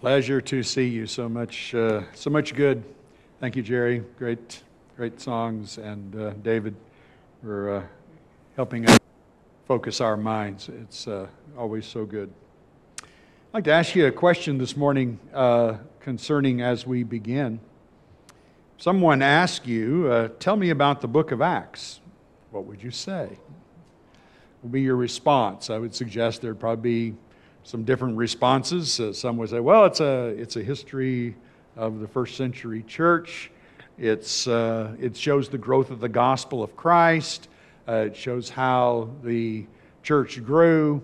Pleasure to see you. So much, uh, so much good. Thank you, Jerry. Great, great songs, and uh, David for uh, helping us focus our minds. It's uh, always so good. I'd like to ask you a question this morning uh, concerning as we begin. Someone asked you, uh, "Tell me about the Book of Acts." What would you say? Would be your response? I would suggest there'd probably be some different responses. Uh, some would say, well, it's a, it's a history of the first century church. It's, uh, it shows the growth of the gospel of Christ. Uh, it shows how the church grew.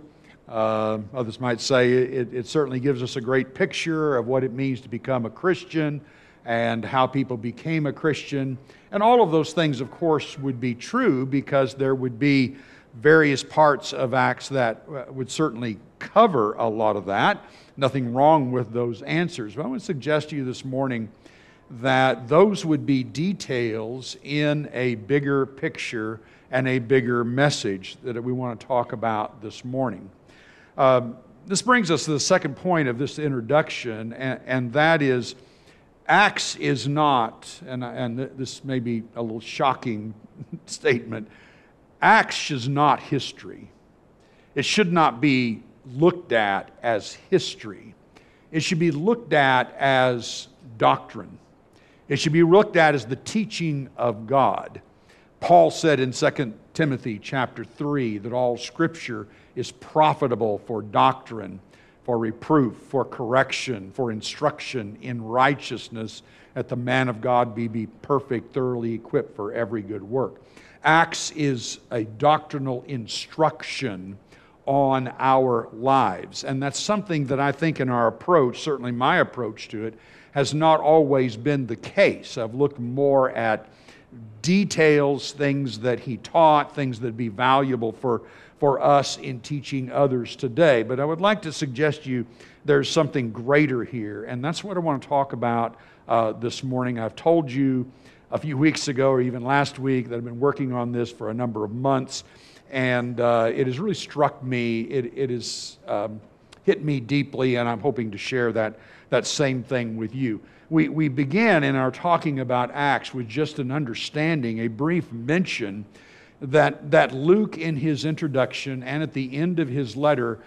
Uh, others might say it, it certainly gives us a great picture of what it means to become a Christian and how people became a Christian. And all of those things, of course, would be true because there would be various parts of Acts that uh, would certainly cover a lot of that. Nothing wrong with those answers. But I want to suggest to you this morning that those would be details in a bigger picture and a bigger message that we want to talk about this morning. Um, this brings us to the second point of this introduction, and, and that is Acts is not, and, and this may be a little shocking statement, Acts is not history. It should not be looked at as history. It should be looked at as doctrine. It should be looked at as the teaching of God. Paul said in 2 Timothy chapter 3 that all scripture is profitable for doctrine, for reproof, for correction, for instruction in righteousness, that the man of God be, be perfect, thoroughly equipped for every good work. Acts is a doctrinal instruction on our lives. And that's something that I think in our approach, certainly my approach to it, has not always been the case. I've looked more at details, things that he taught, things that would be valuable for, for us in teaching others today. But I would like to suggest you there's something greater here, and that's what I want to talk about uh, this morning. I've told you a few weeks ago, or even last week, that I've been working on this for a number of months and uh, it has really struck me. It, it has um, hit me deeply, and I'm hoping to share that, that same thing with you. We, we began in our talking about Acts with just an understanding, a brief mention that, that Luke, in his introduction and at the end of his letter,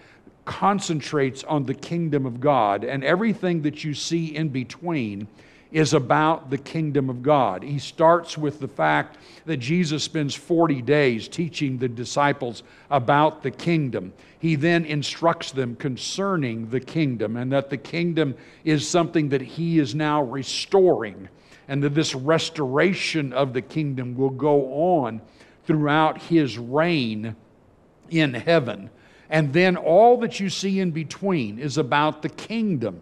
concentrates on the kingdom of God, and everything that you see in between is about the kingdom of God. He starts with the fact that Jesus spends 40 days teaching the disciples about the kingdom. He then instructs them concerning the kingdom and that the kingdom is something that he is now restoring, and that this restoration of the kingdom will go on throughout his reign in heaven. And then all that you see in between is about the kingdom.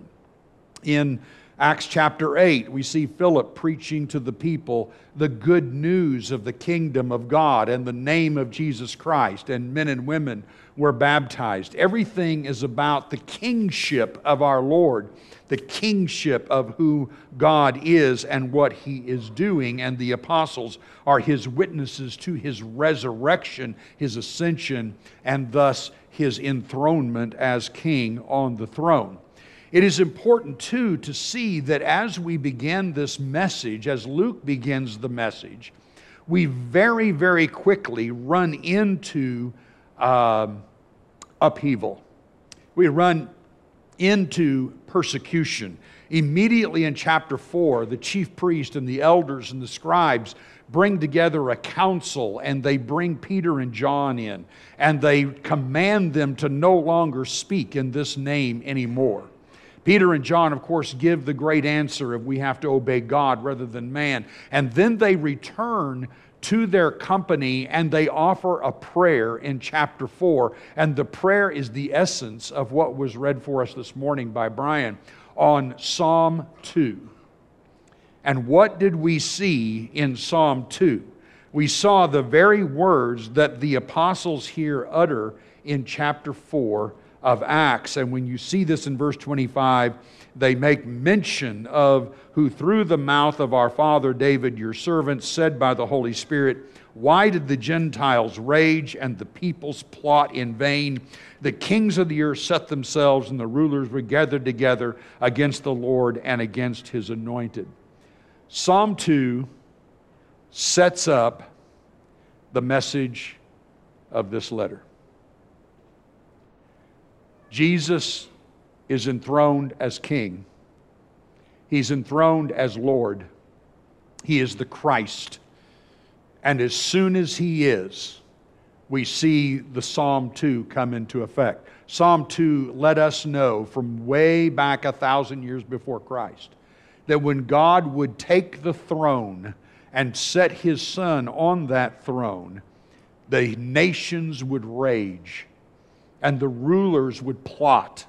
In Acts chapter 8, we see Philip preaching to the people the good news of the kingdom of God and the name of Jesus Christ, and men and women were baptized. Everything is about the kingship of our Lord, the kingship of who God is and what he is doing, and the apostles are his witnesses to his resurrection, his ascension, and thus his enthronement as king on the throne. It is important, too, to see that as we begin this message, as Luke begins the message, we very, very quickly run into uh, upheaval. We run into persecution. Immediately in chapter 4, the chief priest and the elders and the scribes bring together a council and they bring Peter and John in and they command them to no longer speak in this name anymore. Peter and John, of course, give the great answer of we have to obey God rather than man. And then they return to their company and they offer a prayer in chapter 4. And the prayer is the essence of what was read for us this morning by Brian on Psalm 2. And what did we see in Psalm 2? We saw the very words that the apostles here utter in chapter 4 of Acts. And when you see this in verse 25, they make mention of who through the mouth of our father David, your servant, said by the Holy Spirit, Why did the Gentiles rage and the peoples plot in vain? The kings of the earth set themselves, and the rulers were gathered together against the Lord and against his anointed. Psalm 2 sets up the message of this letter. Jesus is enthroned as king. He's enthroned as Lord. He is the Christ. And as soon as he is, we see the Psalm 2 come into effect. Psalm 2 let us know from way back a thousand years before Christ that when God would take the throne and set his son on that throne, the nations would rage and the rulers would plot,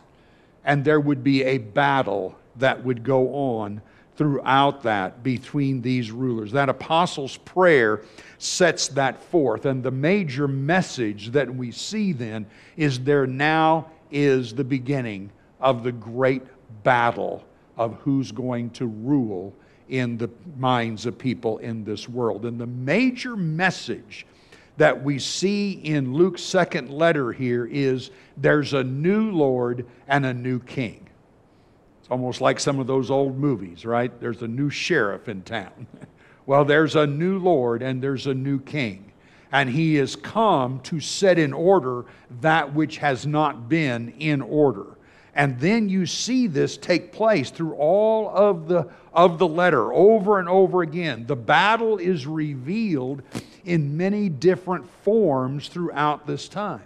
and there would be a battle that would go on throughout that between these rulers. That apostles' prayer sets that forth. And the major message that we see then is there now is the beginning of the great battle of who's going to rule in the minds of people in this world. And the major message that we see in Luke's second letter here is there's a new Lord and a new king. It's almost like some of those old movies, right? There's a new sheriff in town. well, there's a new Lord and there's a new king. And he has come to set in order that which has not been in order. And then you see this take place through all of the, of the letter over and over again. The battle is revealed in many different forms throughout this time.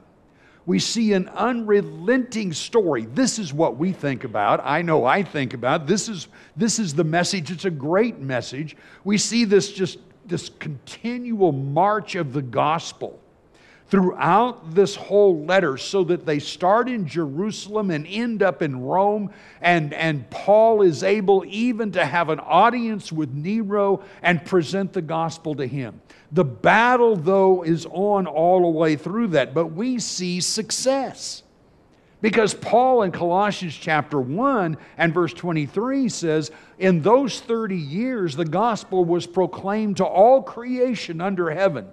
We see an unrelenting story. This is what we think about. I know I think about. This is, this is the message. It's a great message. We see this just this continual march of the gospel throughout this whole letter so that they start in Jerusalem and end up in Rome. And, and Paul is able even to have an audience with Nero and present the gospel to him. The battle, though, is on all the way through that, but we see success. Because Paul in Colossians chapter 1 and verse 23 says, In those 30 years, the gospel was proclaimed to all creation under heaven.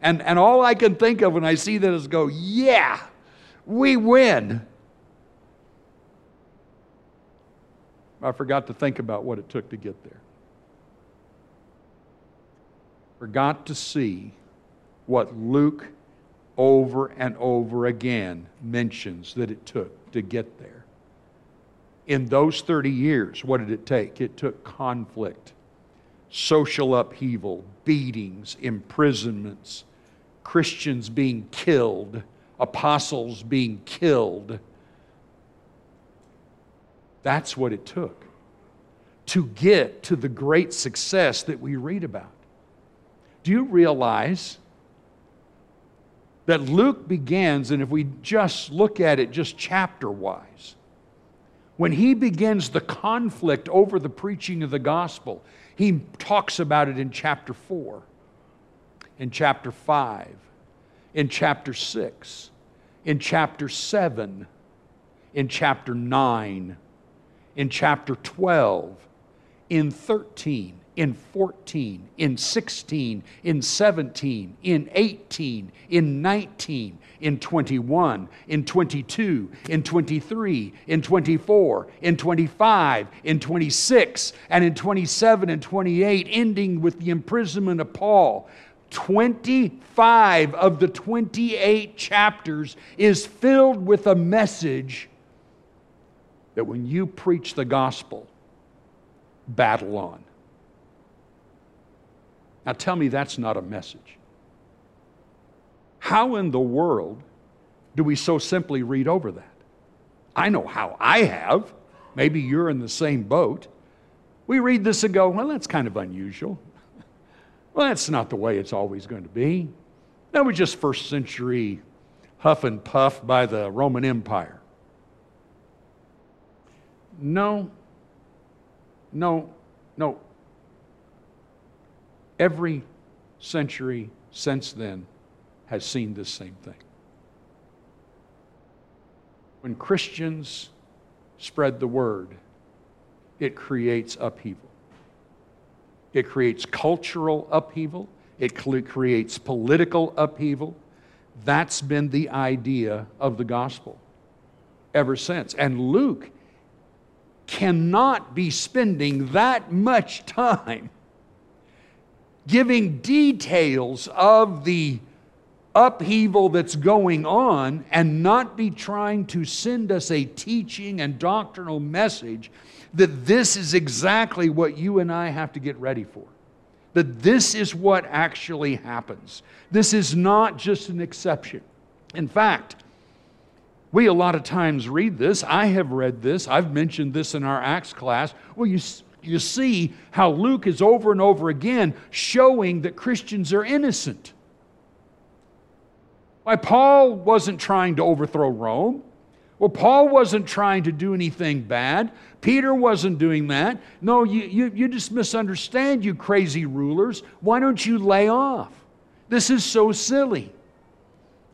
And, and all I can think of when I see that is go, yeah, we win. I forgot to think about what it took to get there. Forgot to see what Luke over and over again mentions that it took to get there. In those 30 years, what did it take? It took conflict, social upheaval, beatings, imprisonments, Christians being killed, apostles being killed. That's what it took to get to the great success that we read about. Do you realize that Luke begins, and if we just look at it just chapter wise, when he begins the conflict over the preaching of the gospel, he talks about it in chapter 4 in chapter 5, in chapter 6, in chapter 7, in chapter 9, in chapter 12, in 13, in 14, in 16, in 17, in 18, in 19, in 21, in 22, in 23, in 24, in 25, in 26, and in 27 and 28, ending with the imprisonment of Paul. 25 of the 28 chapters is filled with a message that when you preach the gospel, battle on. Now tell me that's not a message. How in the world do we so simply read over that? I know how I have. Maybe you're in the same boat. We read this and go, well, that's kind of unusual. Well, that's not the way it's always going to be. That was just first century huff and puff by the Roman Empire. No, no, no. Every century since then has seen this same thing. when Christians spread the word, it creates upheaval. It creates cultural upheaval. It creates political upheaval. That's been the idea of the gospel ever since. And Luke cannot be spending that much time giving details of the upheaval that's going on and not be trying to send us a teaching and doctrinal message that this is exactly what you and I have to get ready for. That this is what actually happens. This is not just an exception. In fact, we a lot of times read this. I have read this. I've mentioned this in our Acts class. Well, you, you see how Luke is over and over again showing that Christians are innocent. Why, Paul wasn't trying to overthrow Rome. Well, Paul wasn't trying to do anything bad. Peter wasn't doing that. No, you, you, you just misunderstand, you crazy rulers. Why don't you lay off? This is so silly.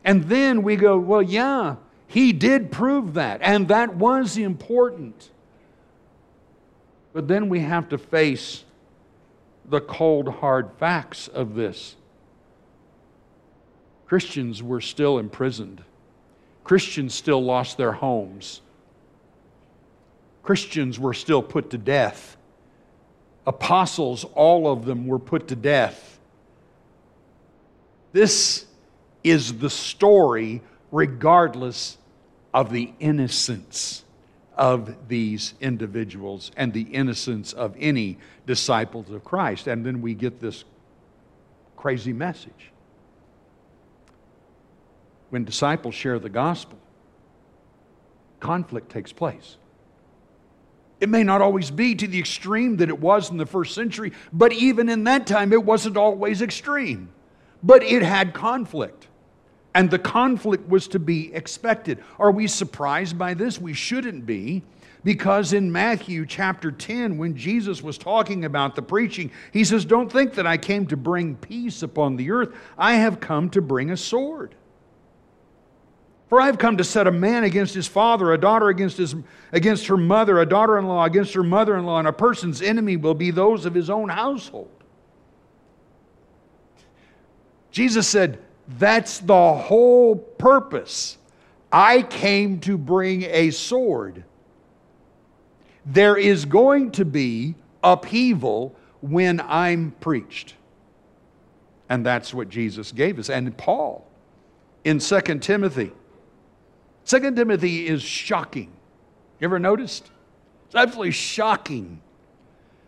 And then we go, well, yeah, he did prove that, and that was important. But then we have to face the cold, hard facts of this. Christians were still imprisoned. Christians still lost their homes. Christians were still put to death. Apostles, all of them were put to death. This is the story, regardless of the innocence of these individuals and the innocence of any disciples of Christ. And then we get this crazy message when disciples share the gospel, conflict takes place. It may not always be to the extreme that it was in the first century, but even in that time, it wasn't always extreme. But it had conflict. And the conflict was to be expected. Are we surprised by this? We shouldn't be. Because in Matthew chapter 10, when Jesus was talking about the preaching, he says, Don't think that I came to bring peace upon the earth. I have come to bring a sword. For I have come to set a man against his father, a daughter against, his, against her mother, a daughter in law against her mother in law, and a person's enemy will be those of his own household. Jesus said, That's the whole purpose. I came to bring a sword. There is going to be upheaval when I'm preached. And that's what Jesus gave us. And Paul in 2 Timothy Second Timothy is shocking. You ever noticed? It's absolutely shocking.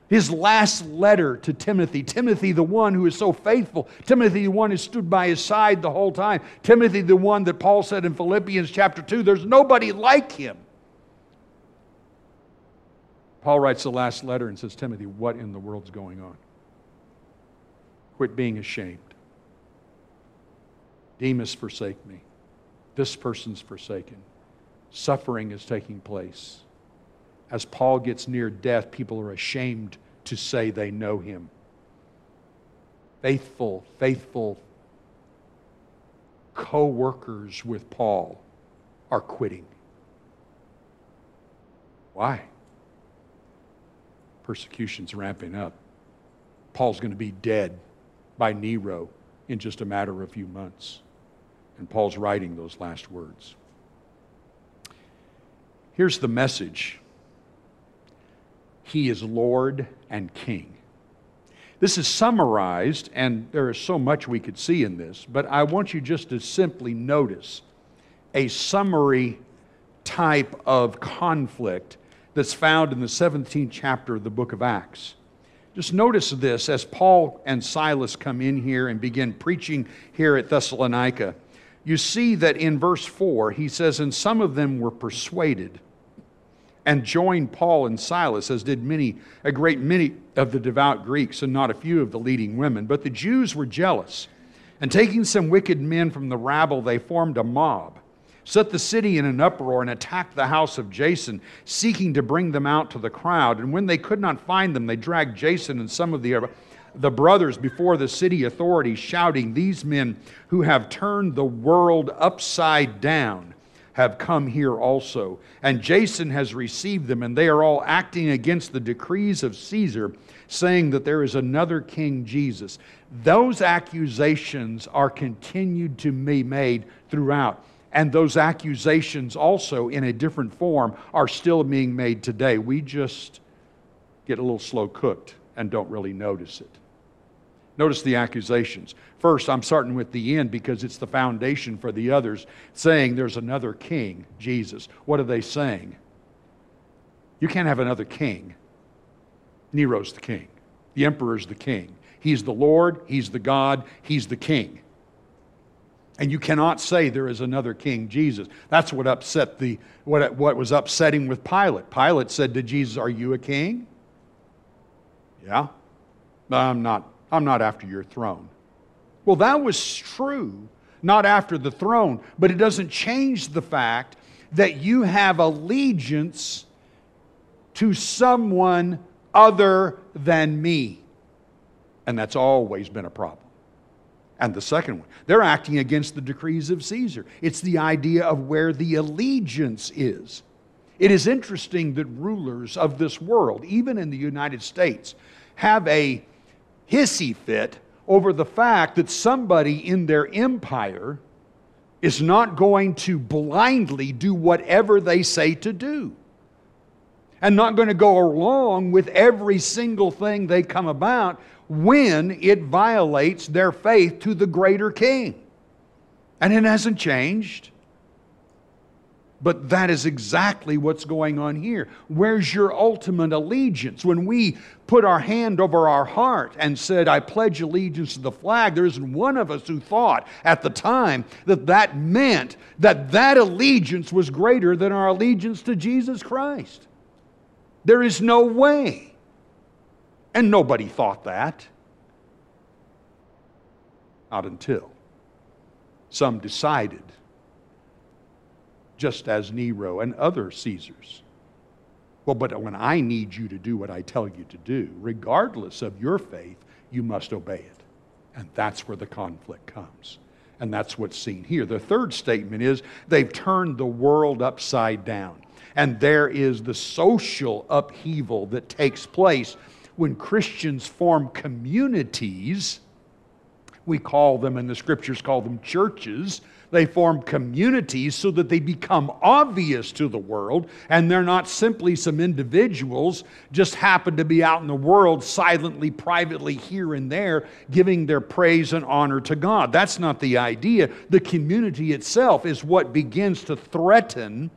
His last letter to Timothy, Timothy, the one who is so faithful, Timothy, the one who stood by his side the whole time, Timothy, the one that Paul said in Philippians chapter 2, there's nobody like him. Paul writes the last letter and says, Timothy, what in the world's going on? Quit being ashamed. Demas forsake me. This person's forsaken. Suffering is taking place. As Paul gets near death, people are ashamed to say they know him. Faithful, faithful co workers with Paul are quitting. Why? Persecution's ramping up. Paul's going to be dead by Nero in just a matter of a few months. And Paul's writing those last words. Here's the message He is Lord and King. This is summarized, and there is so much we could see in this, but I want you just to simply notice a summary type of conflict that's found in the 17th chapter of the book of Acts. Just notice this as Paul and Silas come in here and begin preaching here at Thessalonica you see that in verse 4, he says, And some of them were persuaded and joined Paul and Silas, as did many, a great many of the devout Greeks, and not a few of the leading women. But the Jews were jealous, and taking some wicked men from the rabble, they formed a mob, set the city in an uproar, and attacked the house of Jason, seeking to bring them out to the crowd. And when they could not find them, they dragged Jason and some of the the brothers before the city authorities, shouting, These men who have turned the world upside down have come here also. And Jason has received them, and they are all acting against the decrees of Caesar, saying that there is another king, Jesus. Those accusations are continued to be made throughout. And those accusations, also in a different form, are still being made today. We just get a little slow cooked and don't really notice it. Notice the accusations. First, I'm starting with the end because it's the foundation for the others, saying there's another king, Jesus. What are they saying? You can't have another king. Nero's the king, the emperor's the king. He's the Lord, he's the God, he's the king. And you cannot say there is another king, Jesus. That's what upset the what, what was upsetting with Pilate. Pilate said to Jesus, Are you a king? Yeah. I'm not, I'm not after your throne. Well, that was true, not after the throne, but it doesn't change the fact that you have allegiance to someone other than me. And that's always been a problem. And the second one, they're acting against the decrees of Caesar. It's the idea of where the allegiance is. It is interesting that rulers of this world, even in the United States, have a hissy fit over the fact that somebody in their empire is not going to blindly do whatever they say to do and not going to go along with every single thing they come about when it violates their faith to the greater king. And it hasn't changed. But that is exactly what's going on here. Where's your ultimate allegiance? When we put our hand over our heart and said, I pledge allegiance to the flag, there isn't one of us who thought at the time that that meant that that allegiance was greater than our allegiance to Jesus Christ. There is no way. And nobody thought that. Not until some decided just as Nero and other Caesars. Well, but when I need you to do what I tell you to do, regardless of your faith, you must obey it. And that's where the conflict comes. And that's what's seen here. The third statement is they've turned the world upside down. And there is the social upheaval that takes place when Christians form communities. We call them, and the scriptures call them churches they form communities so that they become obvious to the world and they're not simply some individuals just happen to be out in the world silently, privately, here and there, giving their praise and honor to God. That's not the idea. The community itself is what begins to threaten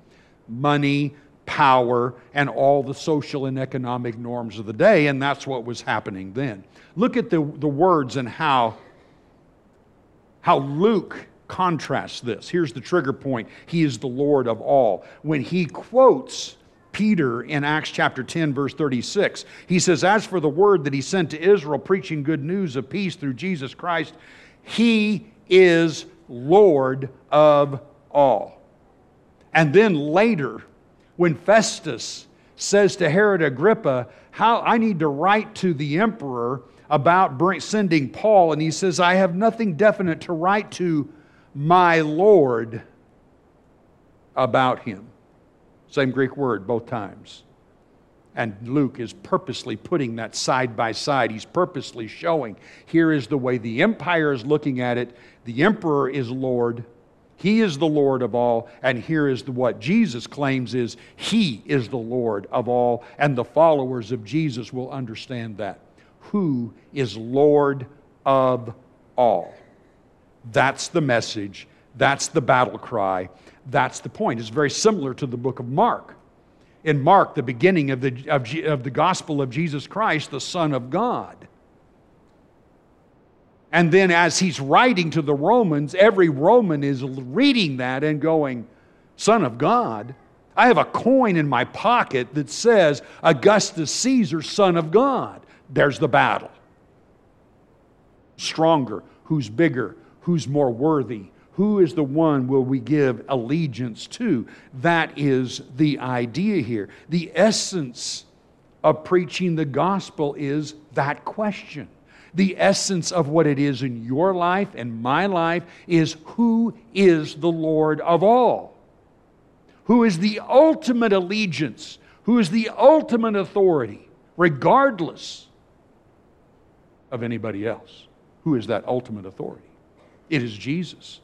money, power, and all the social and economic norms of the day, and that's what was happening then. Look at the, the words and how, how Luke contrasts this. Here's the trigger point He is the Lord of all. When he quotes Peter in Acts chapter 10, verse 36, he says, As for the word that he sent to Israel, preaching good news of peace through Jesus Christ, he is Lord of all. And then later, when Festus says to Herod Agrippa, How I need to write to the emperor about sending Paul, and he says, I have nothing definite to write to my Lord about him. Same Greek word both times. And Luke is purposely putting that side by side. He's purposely showing here is the way the empire is looking at it. The emperor is Lord. He is the Lord of all. And here is the, what Jesus claims is He is the Lord of all. And the followers of Jesus will understand that. Who is Lord of all? That's the message. That's the battle cry. That's the point. It's very similar to the book of Mark. In Mark, the beginning of the, of, of the gospel of Jesus Christ, the Son of God. And then, as he's writing to the Romans, every Roman is reading that and going, Son of God. I have a coin in my pocket that says Augustus Caesar, Son of God. There's the battle. Stronger, who's bigger, who's more worthy? Who is the one will we give allegiance to? That is the idea here. The essence of preaching the gospel is that question. The essence of what it is in your life and my life is who is the Lord of all? who is the ultimate allegiance, who is the ultimate authority, regardless of anybody else. Who is that ultimate authority? It is Jesus.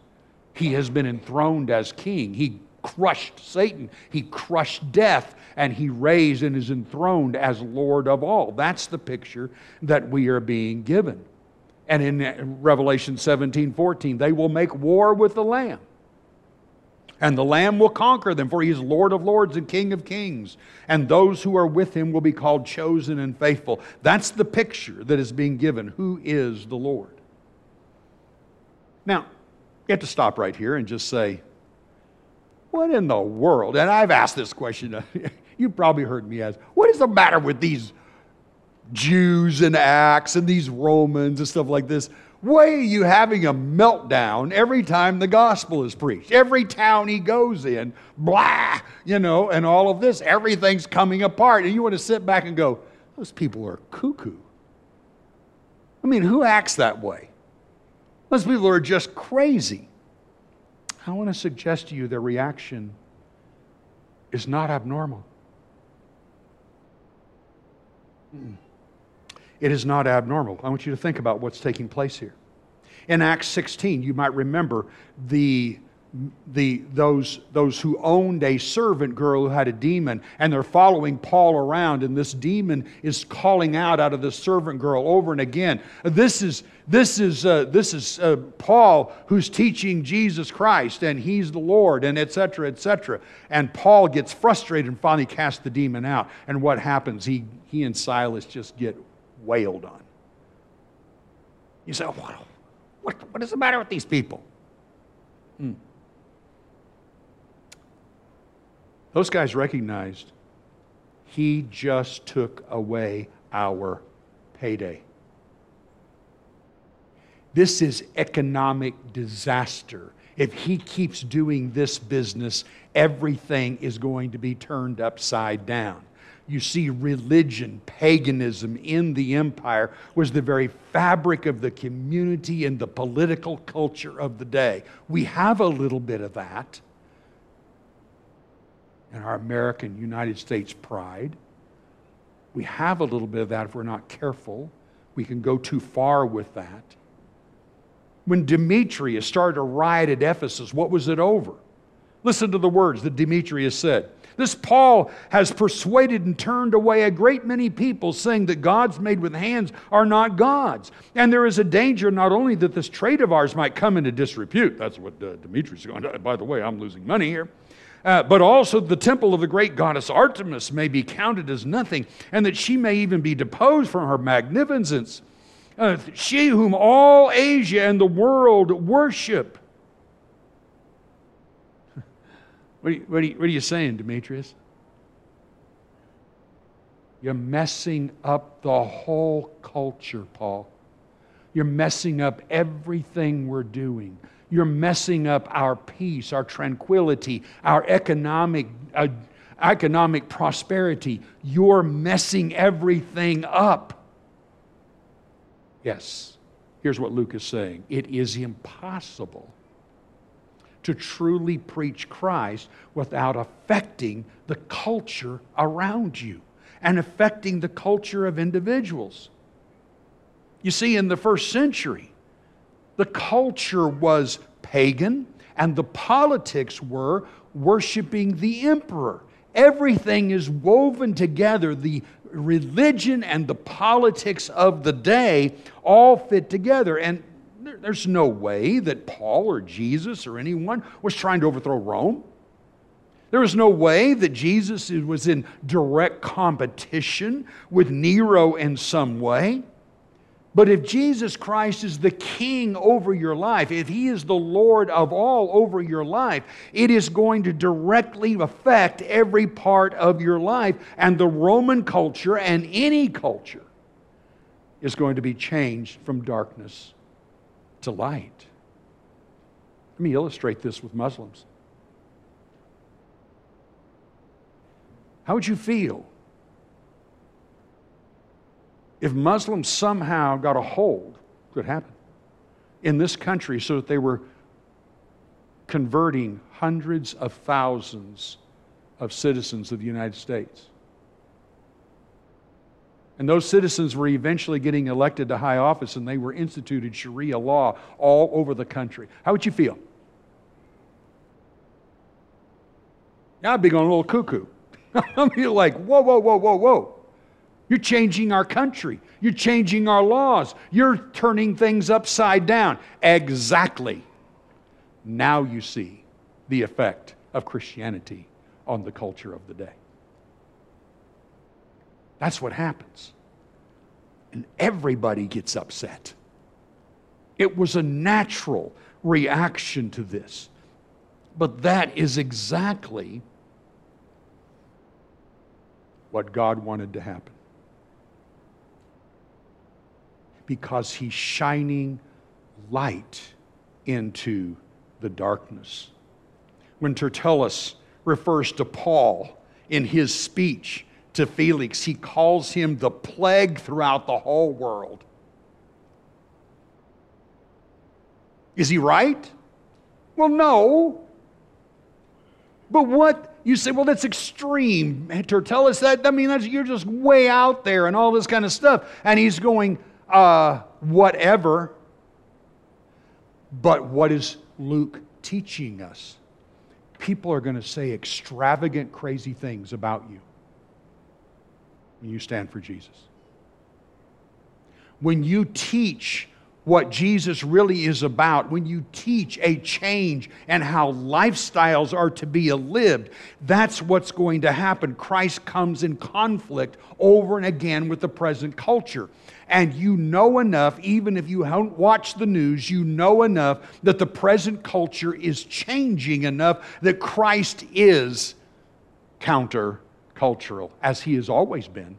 He has been enthroned as king. He crushed Satan, he crushed death, and he raised and is enthroned as Lord of all. That's the picture that we are being given. And in Revelation 17 14, they will make war with the Lamb. And the Lamb will conquer them, for he is Lord of lords and King of kings. And those who are with him will be called chosen and faithful. That's the picture that is being given. Who is the Lord? Now, you have to stop right here and just say, what in the world? And I've asked this question. You've probably heard me ask, what is the matter with these Jews and Acts and these Romans and stuff like this? Why are you having a meltdown every time the gospel is preached? Every town he goes in, blah, you know, and all of this, everything's coming apart. And you want to sit back and go, those people are cuckoo. I mean, who acts that way? Those people are just crazy. I want to suggest to you their reaction is not abnormal. Hmm. It is not abnormal. I want you to think about what's taking place here. In Acts 16, you might remember the the, those, those who owned a servant girl who had a demon, and they're following Paul around, and this demon is calling out out of the servant girl over and again. This is, this is, uh, this is uh, Paul who's teaching Jesus Christ, and he's the Lord, and etc., etc. And Paul gets frustrated and finally casts the demon out. And what happens? He, he and Silas just get wailed on. You say, what, what, what is the matter with these people? Hmm. Those guys recognized he just took away our payday. This is economic disaster. If he keeps doing this business, everything is going to be turned upside down. You see, religion, paganism in the empire was the very fabric of the community and the political culture of the day. We have a little bit of that in our American United States pride. We have a little bit of that if we're not careful. We can go too far with that. When Demetrius started a riot at Ephesus, what was it over? Listen to the words that Demetrius said. This Paul has persuaded and turned away a great many people, saying that gods made with hands are not gods. And there is a danger not only that this trade of ours might come into disrepute. That's what uh, Demetrius is going to. By the way, I'm losing money here. Uh, but also the temple of the great goddess Artemis may be counted as nothing, and that she may even be deposed from her magnificence. Uh, she whom all Asia and the world worship. What are, you, what, are you, what are you saying, Demetrius? You're messing up the whole culture, Paul. You're messing up everything we're doing. You're messing up our peace, our tranquility, our economic, uh, economic prosperity. You're messing everything up. Yes, here's what Luke is saying it is impossible to truly preach Christ without affecting the culture around you and affecting the culture of individuals. You see, in the first century, the culture was pagan and the politics were worshiping the emperor. Everything is woven together. The religion and the politics of the day all fit together. And there's no way that Paul or Jesus or anyone was trying to overthrow Rome. There was no way that Jesus was in direct competition with Nero in some way. But if Jesus Christ is the king over your life, if he is the Lord of all over your life, it is going to directly affect every part of your life. And the Roman culture and any culture is going to be changed from darkness to light. Let me illustrate this with Muslims. How would you feel if Muslims somehow got a hold, could happen, in this country so that they were converting hundreds of thousands of citizens of the United States. And those citizens were eventually getting elected to high office and they were instituted Sharia law all over the country. How would you feel? Yeah, I'd be going a little cuckoo. I'd be like, whoa, whoa, whoa, whoa, whoa. You're changing our country. You're changing our laws. You're turning things upside down. Exactly. Now you see the effect of Christianity on the culture of the day. That's what happens. And everybody gets upset. It was a natural reaction to this. But that is exactly what God wanted to happen. Because He's shining light into the darkness. When Tertullus refers to Paul in his speech to Felix, he calls him the plague throughout the whole world. Is he right? Well, no. But what you say, well, that's extreme. Tertullus, that I mean, you're just way out there and all this kind of stuff. And he's going, uh, whatever. But what is Luke teaching us? People are going to say extravagant, crazy things about you when you stand for Jesus. When you teach what Jesus really is about, when you teach a change and how lifestyles are to be lived, that's what's going to happen. Christ comes in conflict over and again with the present culture. And you know enough, even if you haven't watched the news, you know enough that the present culture is changing enough that Christ is counter cultural, as he has always been.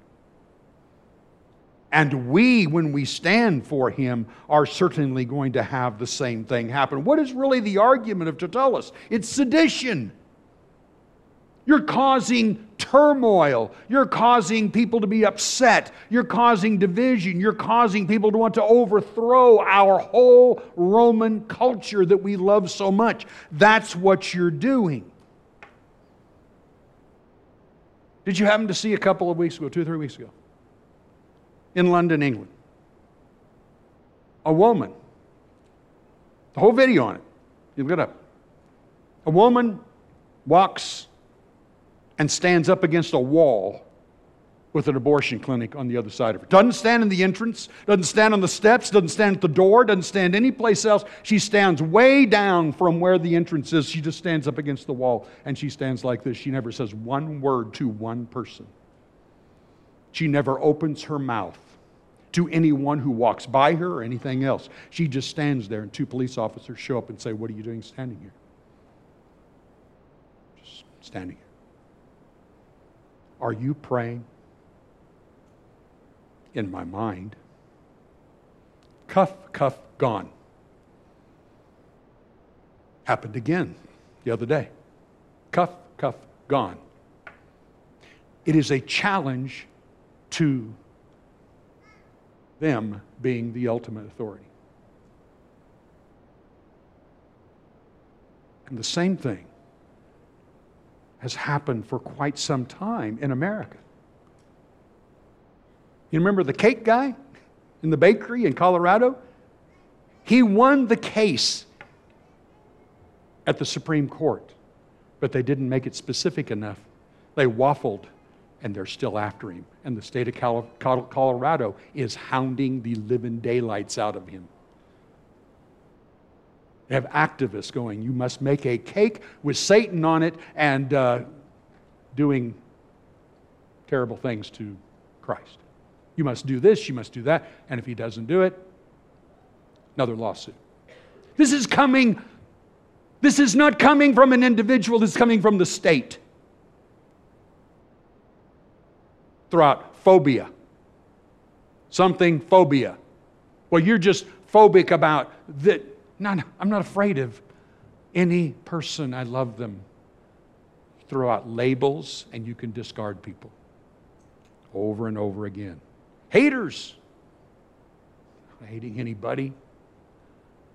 And we, when we stand for him, are certainly going to have the same thing happen. What is really the argument of Tertullus? It's sedition. You're causing turmoil. You're causing people to be upset. You're causing division. You're causing people to want to overthrow our whole Roman culture that we love so much. That's what you're doing. Did you happen to see a couple of weeks ago, two or three weeks ago? in London, England. A woman, the whole video on it, you look it up. A woman walks and stands up against a wall with an abortion clinic on the other side of her. Doesn't stand in the entrance, doesn't stand on the steps, doesn't stand at the door, doesn't stand anyplace else. She stands way down from where the entrance is. She just stands up against the wall and she stands like this. She never says one word to one person. She never opens her mouth to anyone who walks by her or anything else. She just stands there, and two police officers show up and say, What are you doing standing here? Just standing here. Are you praying? In my mind. Cuff, cuff, gone. Happened again the other day. Cuff, cuff, gone. It is a challenge to them being the ultimate authority. And the same thing has happened for quite some time in America. You remember the cake guy in the bakery in Colorado? He won the case at the Supreme Court, but they didn't make it specific enough. They waffled and they're still after him. And the state of Colorado is hounding the living daylights out of him. They have activists going, you must make a cake with Satan on it and uh, doing terrible things to Christ. You must do this, you must do that. And if he doesn't do it, another lawsuit. This is coming, this is not coming from an individual, this is coming from the state. throughout phobia. Something phobia. Well, you're just phobic about that. No, no, I'm not afraid of any person. I love them. Throw out labels and you can discard people over and over again. Haters. Hating anybody.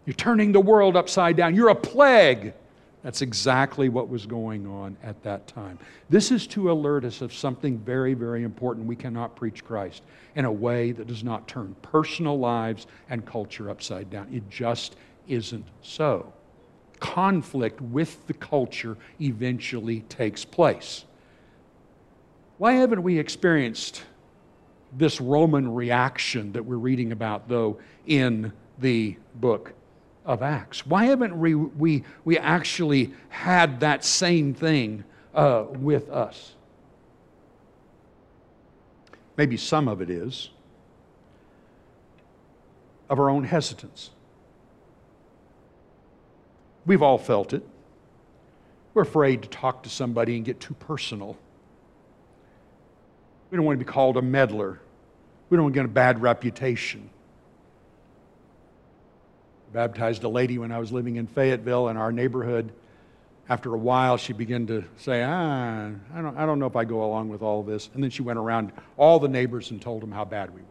You're turning the world upside down. You're a plague. That's exactly what was going on at that time. This is to alert us of something very, very important. We cannot preach Christ in a way that does not turn personal lives and culture upside down. It just isn't so. Conflict with the culture eventually takes place. Why haven't we experienced this Roman reaction that we're reading about, though, in the book of Acts. Why haven't we, we, we actually had that same thing uh, with us? Maybe some of it is of our own hesitance. We've all felt it. We're afraid to talk to somebody and get too personal. We don't want to be called a meddler. We don't get a bad reputation baptized a lady when I was living in Fayetteville in our neighborhood. After a while, she began to say, ah, I don't, I don't know if I go along with all this. And then she went around all the neighbors and told them how bad we were.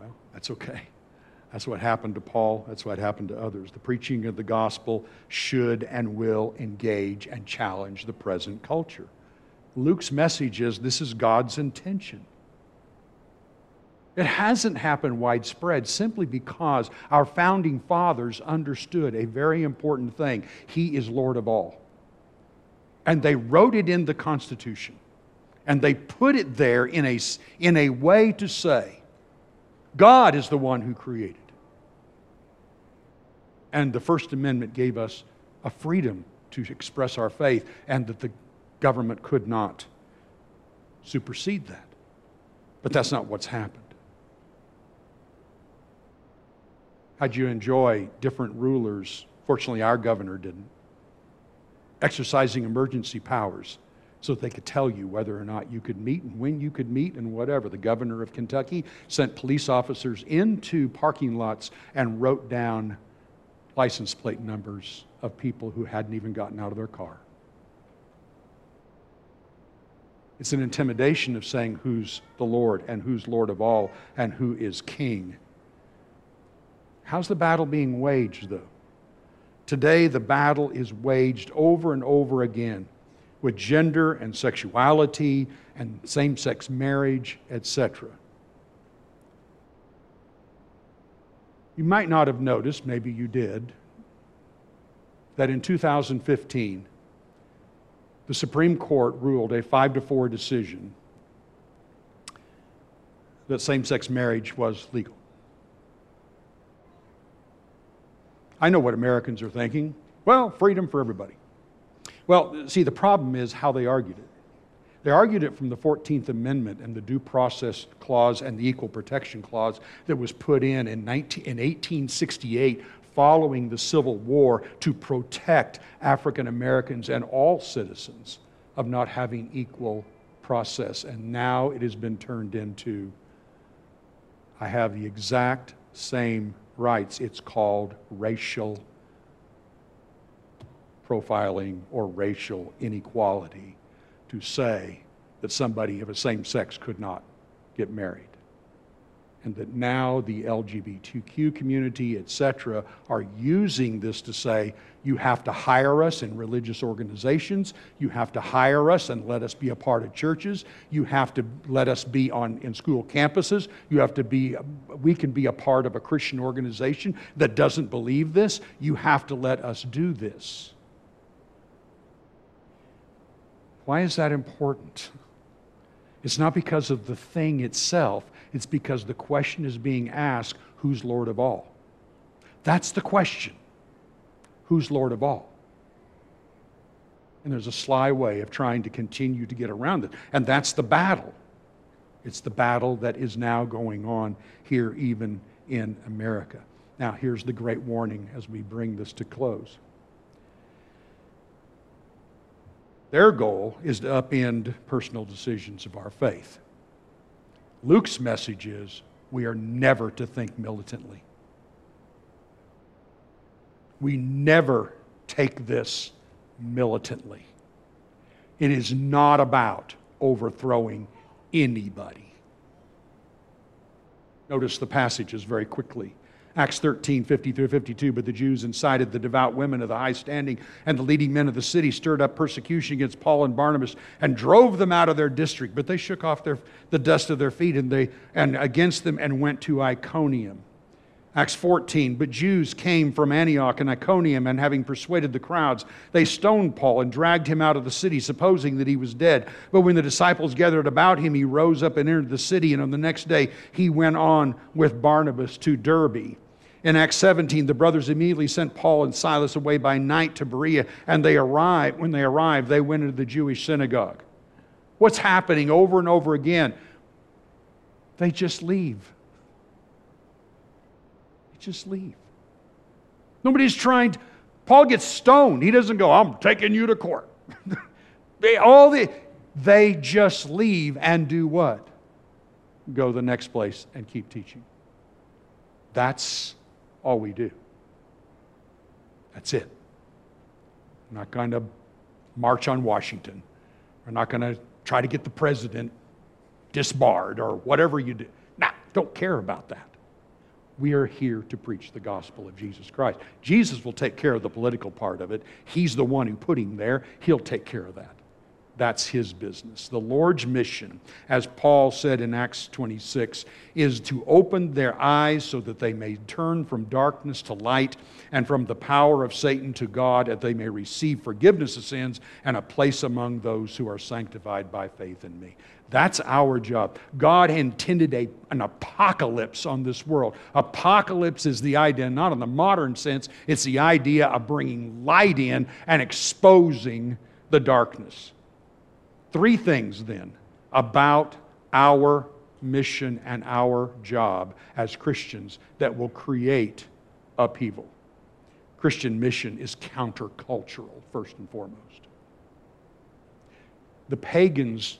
Well, that's okay. That's what happened to Paul. That's what happened to others. The preaching of the gospel should and will engage and challenge the present culture. Luke's message is this is God's intention. It hasn't happened widespread simply because our founding fathers understood a very important thing He is Lord of all. And they wrote it in the Constitution. And they put it there in a, in a way to say, God is the one who created. And the First Amendment gave us a freedom to express our faith, and that the government could not supersede that. But that's not what's happened. How'd you enjoy different rulers? Fortunately, our governor didn't. Exercising emergency powers so that they could tell you whether or not you could meet and when you could meet and whatever. The governor of Kentucky sent police officers into parking lots and wrote down license plate numbers of people who hadn't even gotten out of their car. It's an intimidation of saying who's the Lord and who's Lord of all and who is king. How's the battle being waged, though? Today, the battle is waged over and over again with gender and sexuality and same sex marriage, etc. You might not have noticed, maybe you did, that in 2015, the Supreme Court ruled a 5 to 4 decision that same sex marriage was legal. I know what Americans are thinking. Well, freedom for everybody. Well, see, the problem is how they argued it. They argued it from the 14th Amendment and the Due Process Clause and the Equal Protection Clause that was put in in, 19, in 1868 following the Civil War to protect African Americans and all citizens of not having equal process. And now it has been turned into I have the exact same rights. It's called racial profiling or racial inequality to say that somebody of a same sex could not get married and that now the LGBTQ community, etc., are using this to say, you have to hire us in religious organizations, you have to hire us and let us be a part of churches, you have to let us be on in school campuses, you have to be, we can be a part of a Christian organization that doesn't believe this, you have to let us do this. Why is that important? It's not because of the thing itself, it's because the question is being asked who's Lord of all? That's the question. Who's Lord of all? And there's a sly way of trying to continue to get around it. And that's the battle. It's the battle that is now going on here, even in America. Now, here's the great warning as we bring this to close. Their goal is to upend personal decisions of our faith. Luke's message is we are never to think militantly. We never take this militantly. It is not about overthrowing anybody. Notice the passages very quickly. Acts 13, 50 through 52. But the Jews incited the devout women of the high standing and the leading men of the city, stirred up persecution against Paul and Barnabas, and drove them out of their district. But they shook off their, the dust of their feet and, they, and against them and went to Iconium. Acts 14, but Jews came from Antioch and Iconium, and having persuaded the crowds, they stoned Paul and dragged him out of the city, supposing that he was dead. But when the disciples gathered about him, he rose up and entered the city, and on the next day he went on with Barnabas to Derbe. In Acts 17, the brothers immediately sent Paul and Silas away by night to Berea, and they arrived. When they arrived, they went into the Jewish synagogue. What's happening over and over again? They just leave. Just leave. Nobody's trying to, Paul gets stoned. He doesn't go, I'm taking you to court. they all the they just leave and do what? Go the next place and keep teaching. That's all we do. That's it. We're not going to march on Washington. We're not going to try to get the president disbarred or whatever you do. Nah, don't care about that. We are here to preach the gospel of Jesus Christ. Jesus will take care of the political part of it. He's the one who put him there. He'll take care of that. That's his business. The Lord's mission, as Paul said in Acts 26, is to open their eyes so that they may turn from darkness to light and from the power of Satan to God, that they may receive forgiveness of sins and a place among those who are sanctified by faith in me. That's our job. God intended a, an apocalypse on this world. Apocalypse is the idea, not in the modern sense, it's the idea of bringing light in and exposing the darkness. Three things then about our mission and our job as Christians that will create upheaval. Christian mission is countercultural, first and foremost. The pagans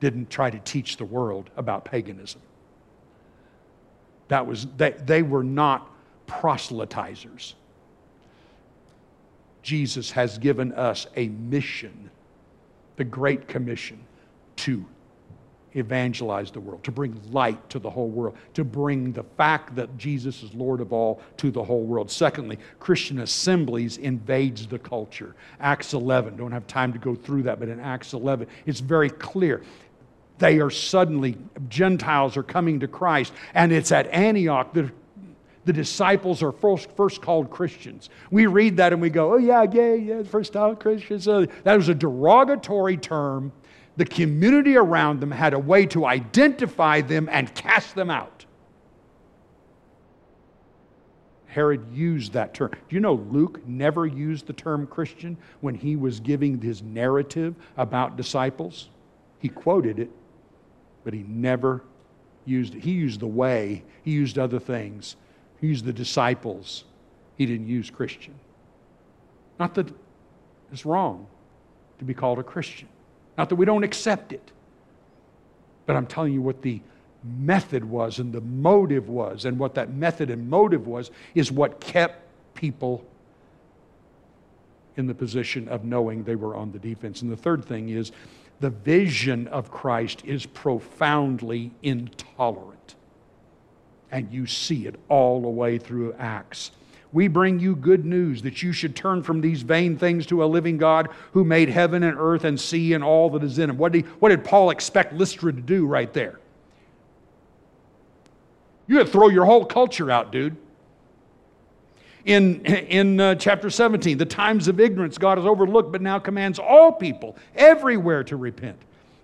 didn't try to teach the world about paganism. That was, they, they were not proselytizers. Jesus has given us a mission the Great Commission to evangelize the world, to bring light to the whole world, to bring the fact that Jesus is Lord of all to the whole world. Secondly, Christian assemblies invades the culture. Acts 11, don't have time to go through that, but in Acts 11, it's very clear. They are suddenly, Gentiles are coming to Christ, and it's at Antioch that the disciples are first, first called Christians. We read that and we go, oh, yeah, yeah, yeah, first called Christians. Uh, that was a derogatory term. The community around them had a way to identify them and cast them out. Herod used that term. Do you know Luke never used the term Christian when he was giving his narrative about disciples? He quoted it, but he never used it. He used the way, he used other things. He used the disciples. He didn't use Christian. Not that it's wrong to be called a Christian. Not that we don't accept it. But I'm telling you what the method was and the motive was. And what that method and motive was is what kept people in the position of knowing they were on the defense. And the third thing is the vision of Christ is profoundly intolerant and you see it all the way through Acts. We bring you good news that you should turn from these vain things to a living God who made heaven and earth and sea and all that is in them. What did, he, what did Paul expect Lystra to do right there? You had to throw your whole culture out, dude. In, in uh, chapter 17, the times of ignorance God has overlooked, but now commands all people everywhere to repent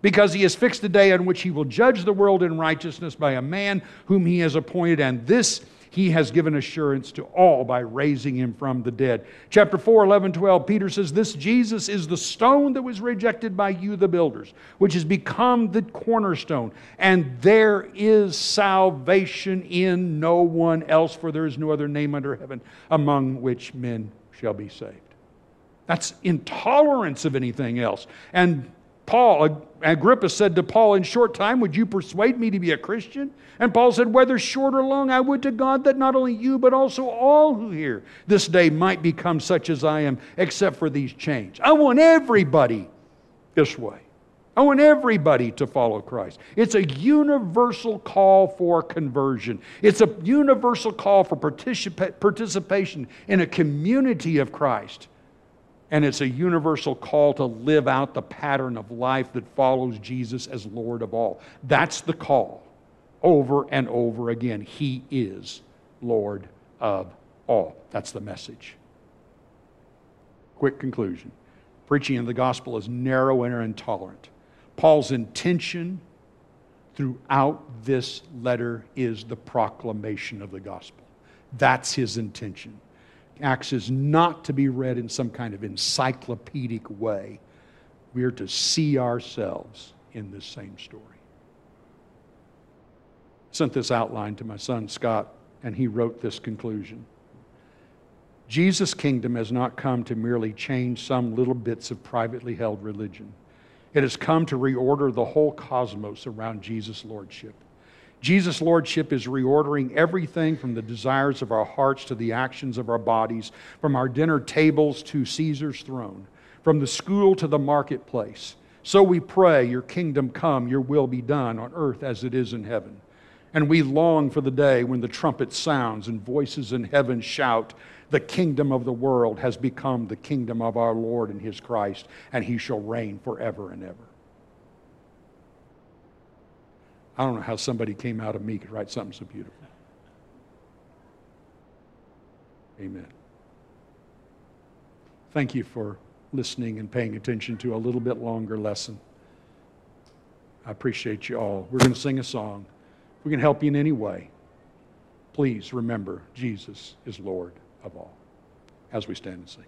because he has fixed a day on which he will judge the world in righteousness by a man whom he has appointed, and this he has given assurance to all by raising him from the dead. Chapter 4, 11, 12, Peter says, This Jesus is the stone that was rejected by you, the builders, which has become the cornerstone. And there is salvation in no one else, for there is no other name under heaven among which men shall be saved. That's intolerance of anything else. And Paul, Agrippa said to Paul, In short time, would you persuade me to be a Christian? And Paul said, Whether short or long, I would to God that not only you, but also all who hear this day might become such as I am, except for these chains. I want everybody this way. I want everybody to follow Christ. It's a universal call for conversion. It's a universal call for participa- participation in a community of Christ. And it's a universal call to live out the pattern of life that follows Jesus as Lord of all. That's the call over and over again. He is Lord of all. That's the message. Quick conclusion preaching of the gospel is narrow and intolerant. Paul's intention throughout this letter is the proclamation of the gospel. That's his intention. Acts is not to be read in some kind of encyclopedic way. We are to see ourselves in this same story. I sent this outline to my son Scott, and he wrote this conclusion. Jesus' kingdom has not come to merely change some little bits of privately held religion. It has come to reorder the whole cosmos around Jesus' lordship. Jesus' lordship is reordering everything from the desires of our hearts to the actions of our bodies, from our dinner tables to Caesar's throne, from the school to the marketplace. So we pray, Your kingdom come, Your will be done on earth as it is in heaven. And we long for the day when the trumpet sounds and voices in heaven shout, The kingdom of the world has become the kingdom of our Lord and his Christ, and he shall reign forever and ever. I don't know how somebody came out of me could write something so beautiful. Amen. Thank you for listening and paying attention to a little bit longer lesson. I appreciate you all. We're going to sing a song. If we can help you in any way, please remember Jesus is Lord of all as we stand and sing.